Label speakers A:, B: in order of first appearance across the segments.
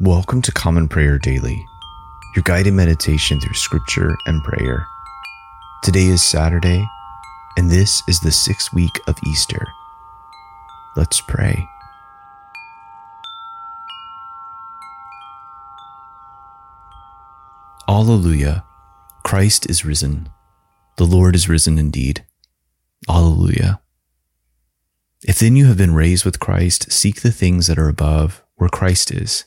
A: Welcome to Common Prayer Daily, your guided meditation through scripture and prayer. Today is Saturday, and this is the sixth week of Easter. Let's pray. Alleluia. Christ is risen. The Lord is risen indeed. Alleluia. If then you have been raised with Christ, seek the things that are above, where Christ is,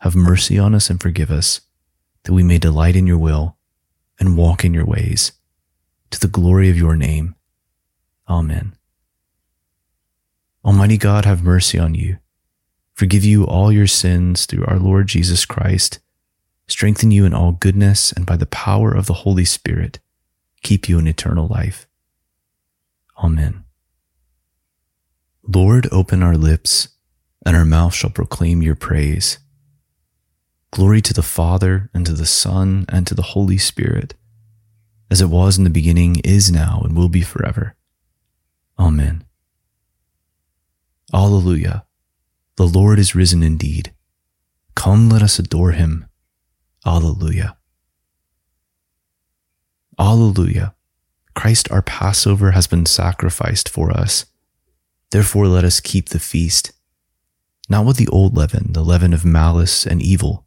A: have mercy on us and forgive us, that we may delight in your will and walk in your ways, to the glory of your name. Amen. Almighty God, have mercy on you, forgive you all your sins through our Lord Jesus Christ, strengthen you in all goodness, and by the power of the Holy Spirit, keep you in eternal life. Amen. Lord, open our lips, and our mouth shall proclaim your praise. Glory to the Father, and to the Son, and to the Holy Spirit, as it was in the beginning, is now, and will be forever. Amen. Alleluia. The Lord is risen indeed. Come, let us adore him. Alleluia. Alleluia. Christ our Passover has been sacrificed for us. Therefore, let us keep the feast, not with the old leaven, the leaven of malice and evil,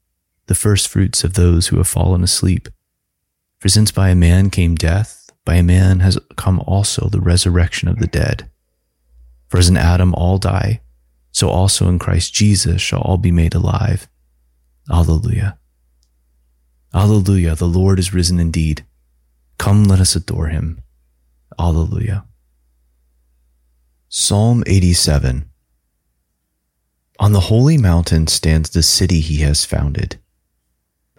A: the first fruits of those who have fallen asleep. For since by a man came death, by a man has come also the resurrection of the dead. For as in Adam all die, so also in Christ Jesus shall all be made alive. Alleluia. Alleluia, the Lord is risen indeed. Come, let us adore him. Alleluia. Psalm 87 on the holy mountain stands the city he has founded.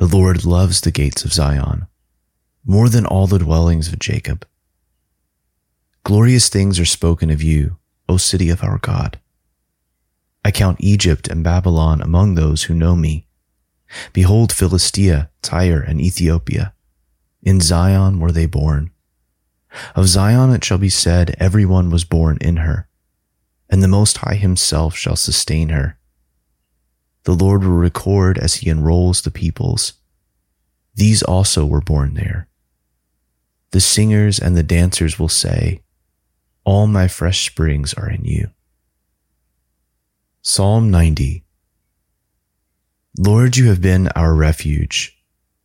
A: The Lord loves the gates of Zion more than all the dwellings of Jacob. Glorious things are spoken of you, O city of our God. I count Egypt and Babylon among those who know me. Behold Philistia, Tyre, and Ethiopia. In Zion were they born. Of Zion it shall be said, Every one was born in her and the Most High Himself shall sustain her. The Lord will record as He enrolls the peoples. These also were born there. The singers and the dancers will say, All my fresh springs are in you. Psalm 90 Lord, you have been our refuge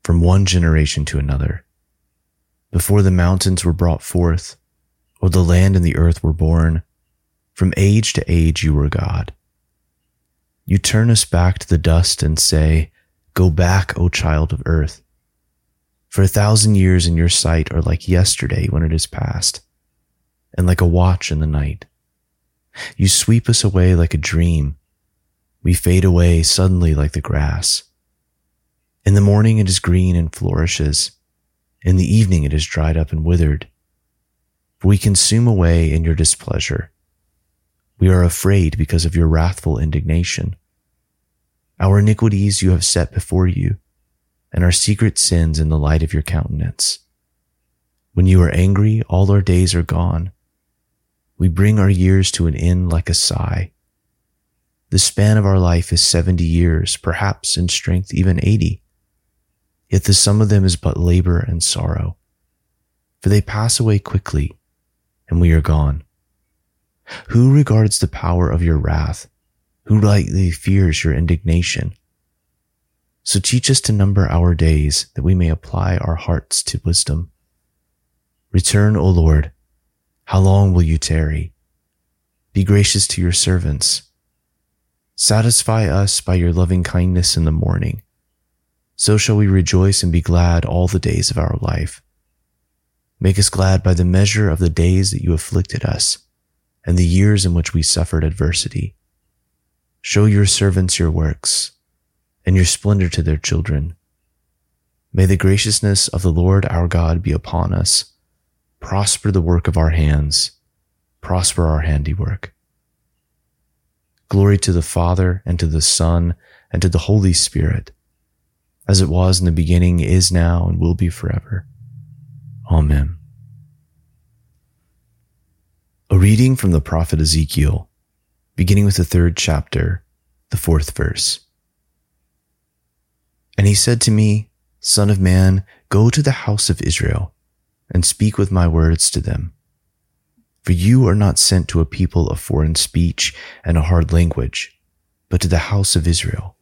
A: from one generation to another. Before the mountains were brought forth, or the land and the earth were born, from age to age, you were God. You turn us back to the dust and say, Go back, O child of earth. For a thousand years in your sight are like yesterday when it is past, and like a watch in the night. You sweep us away like a dream. We fade away suddenly like the grass. In the morning it is green and flourishes. In the evening it is dried up and withered. We consume away in your displeasure. We are afraid because of your wrathful indignation. Our iniquities you have set before you, and our secret sins in the light of your countenance. When you are angry, all our days are gone. We bring our years to an end like a sigh. The span of our life is 70 years, perhaps in strength even 80. Yet the sum of them is but labor and sorrow. For they pass away quickly, and we are gone. Who regards the power of your wrath? Who lightly fears your indignation? So teach us to number our days that we may apply our hearts to wisdom. Return, O Lord. How long will you tarry? Be gracious to your servants. Satisfy us by your loving kindness in the morning. So shall we rejoice and be glad all the days of our life. Make us glad by the measure of the days that you afflicted us and the years in which we suffered adversity. Show your servants your works and your splendor to their children. May the graciousness of the Lord our God be upon us. Prosper the work of our hands. Prosper our handiwork. Glory to the Father and to the Son and to the Holy Spirit, as it was in the beginning, is now, and will be forever. Amen. A reading from the prophet Ezekiel, beginning with the third chapter, the fourth verse. And he said to me, Son of man, go to the house of Israel and speak with my words to them. For you are not sent to a people of foreign speech and a hard language, but to the house of Israel.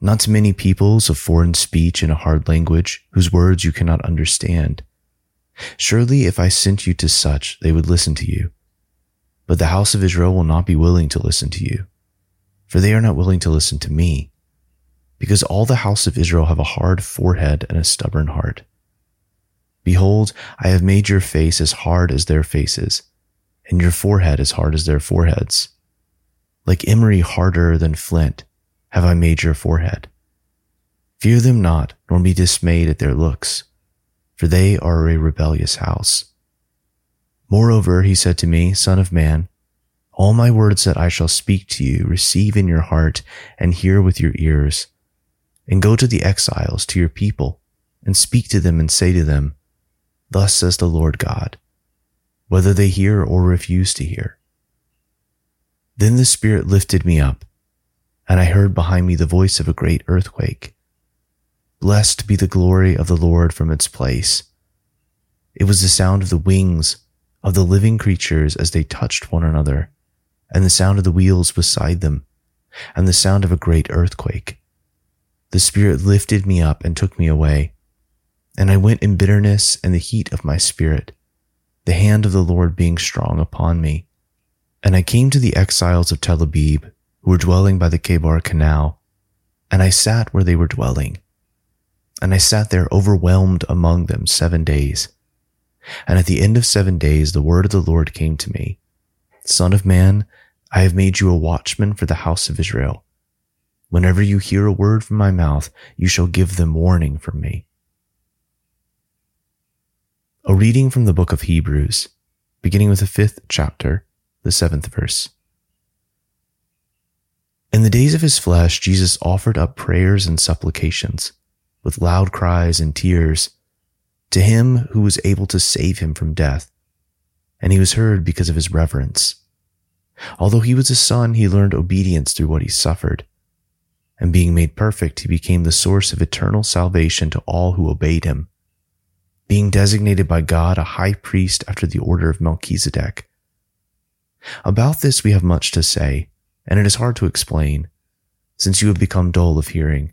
A: Not to many peoples of foreign speech and a hard language, whose words you cannot understand. Surely if I sent you to such, they would listen to you. But the house of Israel will not be willing to listen to you, for they are not willing to listen to me because all the house of Israel have a hard forehead and a stubborn heart. Behold, I have made your face as hard as their faces, and your forehead as hard as their foreheads. Like emery harder than flint have I made your forehead. Fear them not, nor be dismayed at their looks, for they are a rebellious house. Moreover, he said to me, Son of man, all my words that I shall speak to you receive in your heart and hear with your ears and go to the exiles, to your people, and speak to them and say to them, Thus says the Lord God, whether they hear or refuse to hear. Then the Spirit lifted me up, and I heard behind me the voice of a great earthquake. Blessed be the glory of the Lord from its place. It was the sound of the wings of the living creatures as they touched one another, and the sound of the wheels beside them, and the sound of a great earthquake the Spirit lifted me up and took me away. And I went in bitterness and the heat of my spirit, the hand of the Lord being strong upon me. And I came to the exiles of Tel Abib, who were dwelling by the Chebar Canal, and I sat where they were dwelling. And I sat there overwhelmed among them seven days. And at the end of seven days, the word of the Lord came to me Son of man, I have made you a watchman for the house of Israel. Whenever you hear a word from my mouth, you shall give them warning from me. A reading from the book of Hebrews, beginning with the fifth chapter, the seventh verse. In the days of his flesh, Jesus offered up prayers and supplications with loud cries and tears to him who was able to save him from death, and he was heard because of his reverence. Although he was a son, he learned obedience through what he suffered and being made perfect, he became the source of eternal salvation to all who obeyed him. Being designated by God a high priest after the order of Melchizedek. About this we have much to say, and it is hard to explain, since you have become dull of hearing.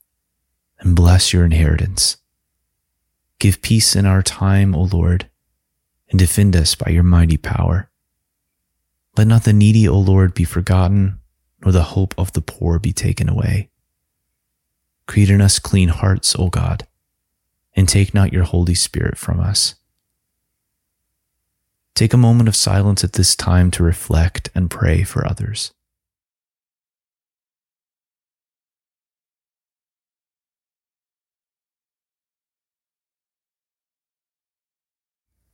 A: and bless your inheritance. Give peace in our time, O Lord, and defend us by your mighty power. Let not the needy, O Lord, be forgotten, nor the hope of the poor be taken away. Create in us clean hearts, O God, and take not your Holy Spirit from us. Take a moment of silence at this time to reflect and pray for others.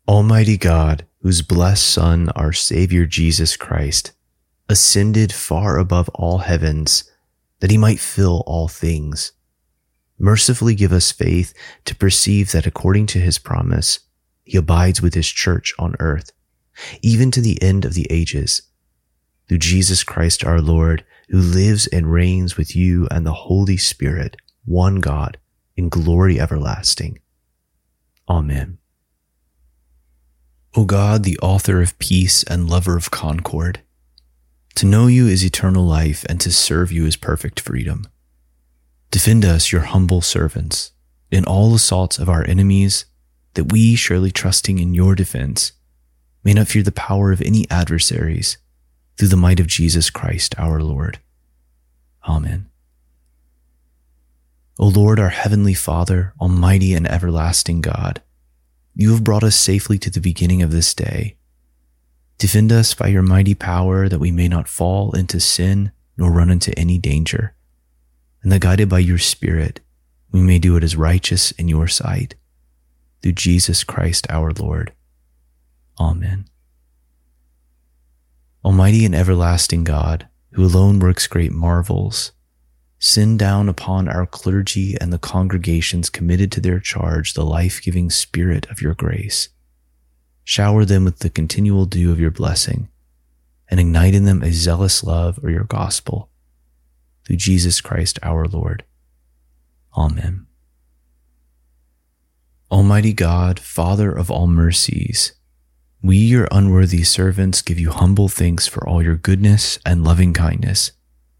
A: Almighty God, whose blessed Son, our Savior Jesus Christ, ascended far above all heavens, that he might fill all things. Mercifully give us faith to perceive that according to his promise, he abides with his church on earth, even to the end of the ages. Through Jesus Christ our Lord, who lives and reigns with you and the Holy Spirit, one God, in glory everlasting. Amen. O God, the author of peace and lover of concord, to know you is eternal life, and to serve you is perfect freedom. Defend us, your humble servants, in all assaults of our enemies, that we, surely trusting in your defense, may not fear the power of any adversaries, through the might of Jesus Christ our Lord. Amen. O Lord, our heavenly Father, almighty and everlasting God, you have brought us safely to the beginning of this day. Defend us by your mighty power that we may not fall into sin nor run into any danger, and that guided by your Spirit, we may do what is righteous in your sight. Through Jesus Christ our Lord. Amen. Almighty and everlasting God, who alone works great marvels, Send down upon our clergy and the congregations committed to their charge the life giving spirit of your grace. Shower them with the continual dew of your blessing, and ignite in them a zealous love of your gospel. Through Jesus Christ our Lord. Amen. Almighty God, Father of all mercies, we, your unworthy servants, give you humble thanks for all your goodness and loving kindness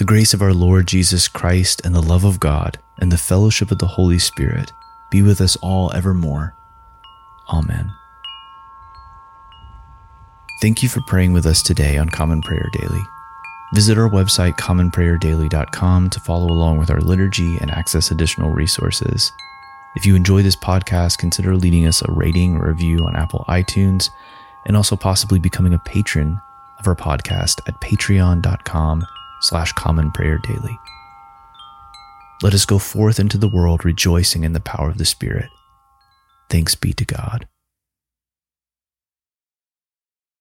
A: The grace of our Lord Jesus Christ and the love of God and the fellowship of the Holy Spirit be with us all evermore. Amen. Thank you for praying with us today on Common Prayer Daily. Visit our website, commonprayerdaily.com, to follow along with our liturgy and access additional resources. If you enjoy this podcast, consider leaving us a rating or review on Apple iTunes and also possibly becoming a patron of our podcast at patreon.com slash common prayer daily. Let us go forth into the world rejoicing in the power of the Spirit. Thanks be to God.